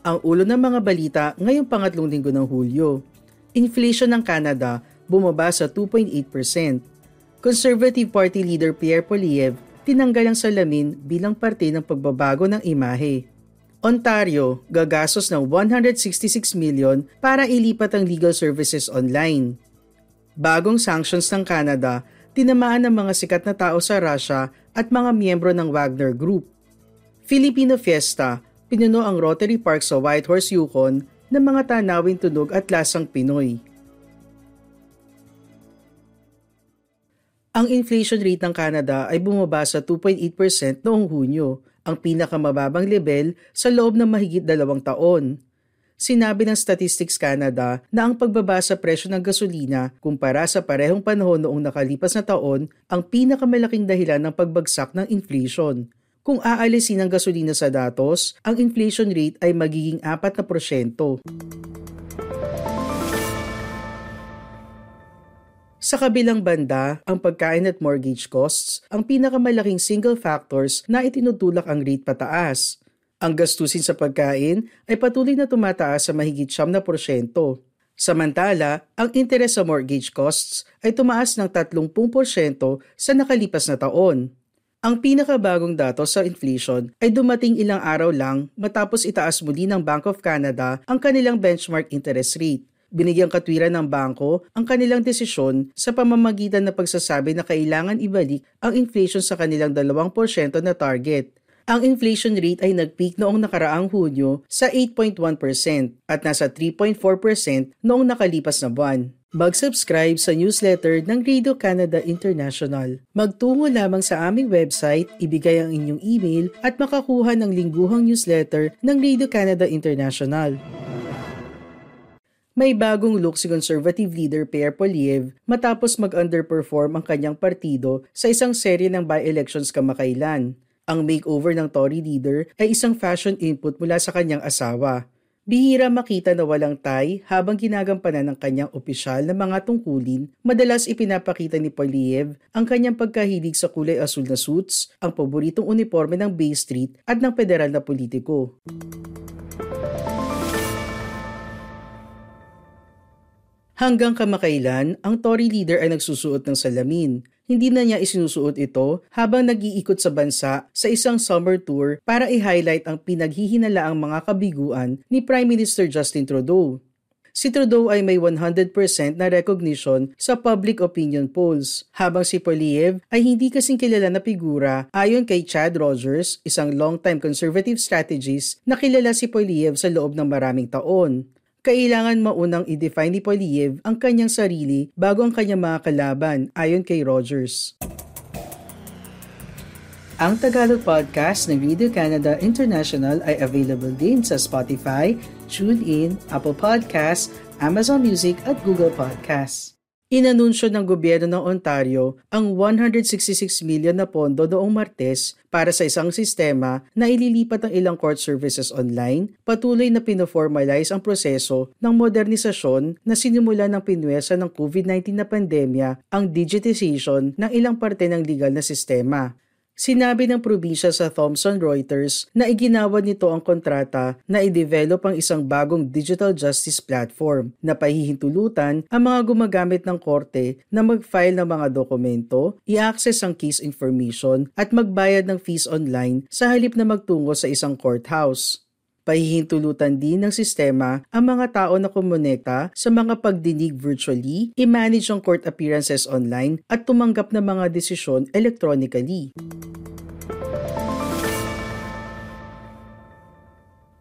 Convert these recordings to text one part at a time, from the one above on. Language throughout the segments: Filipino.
Ang ulo ng mga balita ngayong pangatlong linggo ng Hulyo. Inflation ng Canada bumaba sa 2.8%. Conservative Party leader Pierre Poilievre tinanggal ang salamin bilang parte ng pagbabago ng imahe. Ontario, gagastos ng 166 million para ilipat ang legal services online. Bagong sanctions ng Canada, tinamaan ng mga sikat na tao sa Russia at mga miyembro ng Wagner Group. Filipino Fiesta, pinuno ang Rotary Park sa Whitehorse, Yukon ng mga tanawin tunog at lasang Pinoy. Ang inflation rate ng Canada ay bumaba sa 2.8% noong Hunyo, ang pinakamababang level sa loob ng mahigit dalawang taon. Sinabi ng Statistics Canada na ang pagbaba sa presyo ng gasolina kumpara sa parehong panahon noong nakalipas na taon ang pinakamalaking dahilan ng pagbagsak ng inflation. Kung aalisin ang gasolina sa datos, ang inflation rate ay magiging 4%. Sa kabilang banda, ang pagkain at mortgage costs ang pinakamalaking single factors na itinutulak ang rate pataas. Ang gastusin sa pagkain ay patuloy na tumataas sa mahigit 7%. Samantala, ang interes sa mortgage costs ay tumaas ng 30% sa nakalipas na taon. Ang pinakabagong datos sa inflation ay dumating ilang araw lang matapos itaas muli ng Bank of Canada ang kanilang benchmark interest rate. Binigyang katwiran ng bangko ang kanilang desisyon sa pamamagitan ng pagsasabi na kailangan ibalik ang inflation sa kanilang 2% na target. Ang inflation rate ay nag-peak noong nakaraang Hunyo sa 8.1% at nasa 3.4% noong nakalipas na buwan. Mag-subscribe sa newsletter ng Radio Canada International. Magtungo lamang sa aming website, ibigay ang inyong email at makakuha ng lingguhang newsletter ng Radio Canada International. May bagong look si conservative leader Pierre Poilievre matapos mag-underperform ang kanyang partido sa isang serye ng by-elections kamakailan. Ang makeover ng Tory leader ay isang fashion input mula sa kanyang asawa. Bihira makita na walang tie habang ginagampanan ng kanyang opisyal na mga tungkulin, madalas ipinapakita ni Poliev ang kanyang pagkahilig sa kulay asul na suits, ang paboritong uniforme ng Bay Street at ng federal na politiko. Hanggang kamakailan, ang Tory leader ay nagsusuot ng salamin hindi na niya isinusuot ito habang nag-iikot sa bansa sa isang summer tour para i-highlight ang pinaghihinalaang mga kabiguan ni Prime Minister Justin Trudeau. Si Trudeau ay may 100% na recognition sa public opinion polls, habang si Poliev ay hindi kasing kilala na figura ayon kay Chad Rogers, isang long-time conservative strategist na kilala si Poliev sa loob ng maraming taon kailangan maunang i-define ni Poliev ang kanyang sarili bago ang kanyang mga kalaban ayon kay Rogers. Ang Tagalog podcast ng Radio Canada International ay available din sa Spotify, TuneIn, Apple Podcasts, Amazon Music at Google Podcasts. Inanunsyo ng gobyerno ng Ontario ang 166 million na pondo noong Martes para sa isang sistema na ililipat ang ilang court services online, patuloy na pinoformalize ang proseso ng modernisasyon na sinimula ng pinwesa ng COVID-19 na pandemya ang digitization ng ilang parte ng legal na sistema. Sinabi ng probinsya sa Thomson Reuters na iginawa nito ang kontrata na i-develop ang isang bagong digital justice platform na pahihintulutan ang mga gumagamit ng korte na mag-file ng mga dokumento, i-access ang case information at magbayad ng fees online sa halip na magtungo sa isang courthouse. Pahihintulutan din ng sistema ang mga tao na kumonekta sa mga pagdinig virtually, i-manage ang court appearances online at tumanggap ng mga desisyon electronically.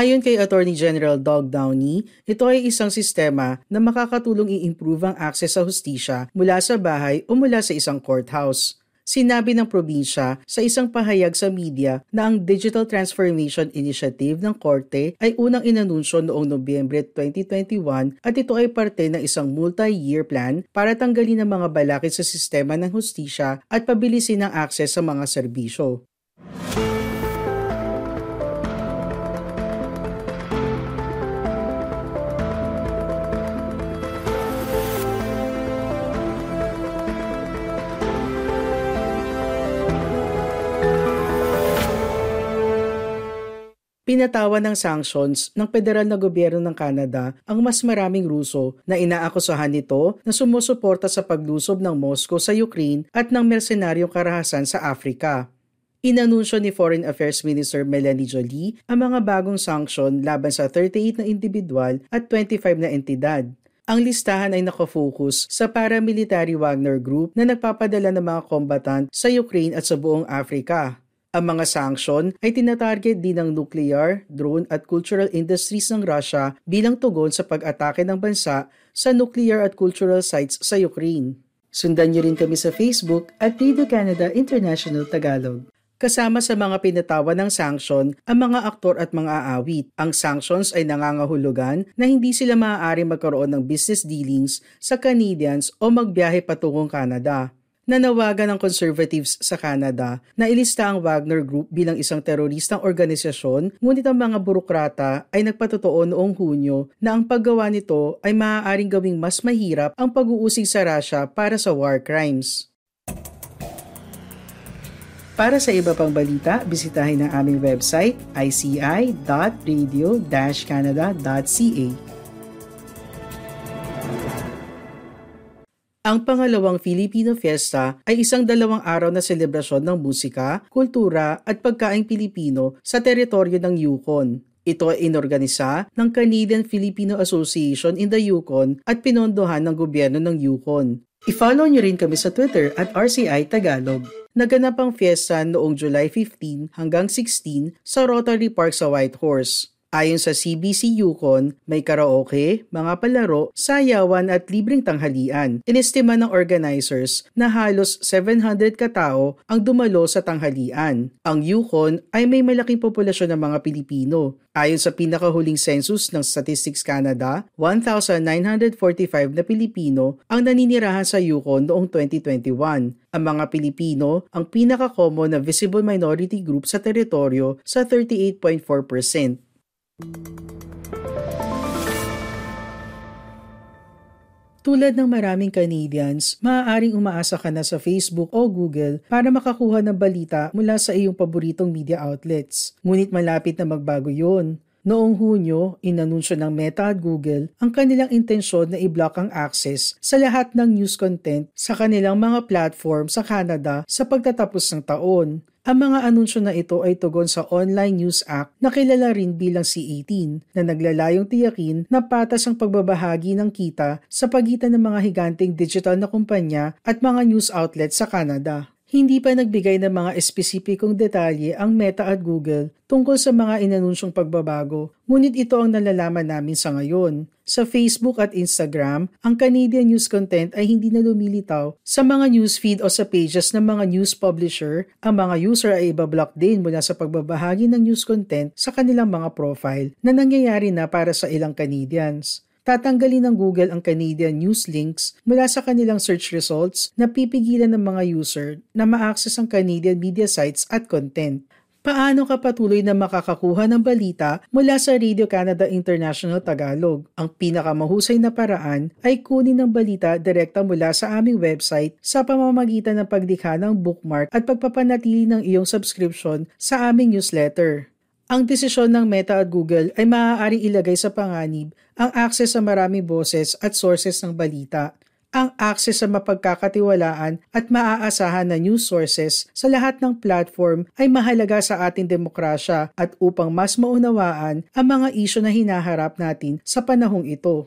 Ayon kay Attorney General Doug Downey, ito ay isang sistema na makakatulong i-improve ang access sa hustisya mula sa bahay o mula sa isang courthouse. Sinabi ng probinsya sa isang pahayag sa media na ang Digital Transformation Initiative ng Korte ay unang inanunsyo noong Nobyembre 2021 at ito ay parte ng isang multi-year plan para tanggalin ang mga balakid sa sistema ng hustisya at pabilisin ang akses sa mga serbisyo. Pinatawan ng sanctions ng federal na gobyerno ng Canada ang mas maraming Ruso na inaakusahan nito na sumusuporta sa paglusob ng Moscow sa Ukraine at ng mercenaryong karahasan sa Africa. Inanunsyo ni Foreign Affairs Minister Melanie Jolie ang mga bagong sanction laban sa 38 na individual at 25 na entidad. Ang listahan ay nakafocus sa paramilitary Wagner Group na nagpapadala ng mga kombatant sa Ukraine at sa buong Africa. Ang mga sanction ay tinatarget din ng nuclear, drone at cultural industries ng Russia bilang tugon sa pag-atake ng bansa sa nuclear at cultural sites sa Ukraine. Sundan niyo rin kami sa Facebook at Radio Canada International Tagalog. Kasama sa mga pinatawan ng sanction ang mga aktor at mga aawit. Ang sanctions ay nangangahulugan na hindi sila maaari magkaroon ng business dealings sa Canadians o magbiyahe patungong Canada nanawagan ng conservatives sa Canada na ilista ang Wagner Group bilang isang teroristang organisasyon ngunit ang mga burokrata ay nagpatotoo noong Hunyo na ang paggawa nito ay maaaring gawing mas mahirap ang pag-uusig sa Russia para sa war crimes. Para sa iba pang balita, bisitahin ang aming website ici.radio-canada.ca. Ang pangalawang Filipino Fiesta ay isang dalawang araw na selebrasyon ng musika, kultura at pagkaing Pilipino sa teritoryo ng Yukon. Ito ay inorganisa ng Canadian Filipino Association in the Yukon at pinondohan ng gobyerno ng Yukon. I-follow nyo rin kami sa Twitter at RCI Tagalog. Naganap ang fiesta noong July 15 hanggang 16 sa Rotary Park sa Whitehorse. Ayon sa CBC Yukon, may karaoke, mga palaro, sayawan at libreng tanghalian. Inestima ng organizers na halos 700 katao ang dumalo sa tanghalian. Ang Yukon ay may malaking populasyon ng mga Pilipino. Ayon sa pinakahuling census ng Statistics Canada, 1,945 na Pilipino ang naninirahan sa Yukon noong 2021. Ang mga Pilipino ang pinaka-common na visible minority group sa teritoryo sa 38.4%. Tulad ng maraming Canadians, maaaring umaasa ka na sa Facebook o Google para makakuha ng balita mula sa iyong paboritong media outlets. Ngunit malapit na magbago yon. Noong Hunyo, inanunsyo ng Meta at Google ang kanilang intensyon na i-block ang access sa lahat ng news content sa kanilang mga platform sa Canada sa pagtatapos ng taon. Ang mga anunsyo na ito ay tugon sa Online News Act na kilala rin bilang C-18 na naglalayong tiyakin na patas ang pagbabahagi ng kita sa pagitan ng mga higanting digital na kumpanya at mga news outlets sa Canada. Hindi pa nagbigay ng mga espesipikong detalye ang Meta at Google tungkol sa mga inanunsyong pagbabago, ngunit ito ang nalalaman namin sa ngayon. Sa Facebook at Instagram, ang Canadian news content ay hindi na lumilitaw sa mga newsfeed o sa pages ng mga news publisher. Ang mga user ay ibablock din mula sa pagbabahagi ng news content sa kanilang mga profile na nangyayari na para sa ilang Canadians tatanggalin ng Google ang Canadian news links mula sa kanilang search results na pipigilan ng mga user na ma-access ang Canadian media sites at content. Paano ka patuloy na makakakuha ng balita mula sa Radio Canada International Tagalog? Ang pinakamahusay na paraan ay kunin ng balita direkta mula sa aming website sa pamamagitan ng paglikha ng bookmark at pagpapanatili ng iyong subscription sa aming newsletter. Ang desisyon ng Meta at Google ay maaaring ilagay sa panganib ang access sa maraming boses at sources ng balita, ang access sa mapagkakatiwalaan at maaasahan na news sources sa lahat ng platform ay mahalaga sa ating demokrasya at upang mas maunawaan ang mga isyo na hinaharap natin sa panahong ito.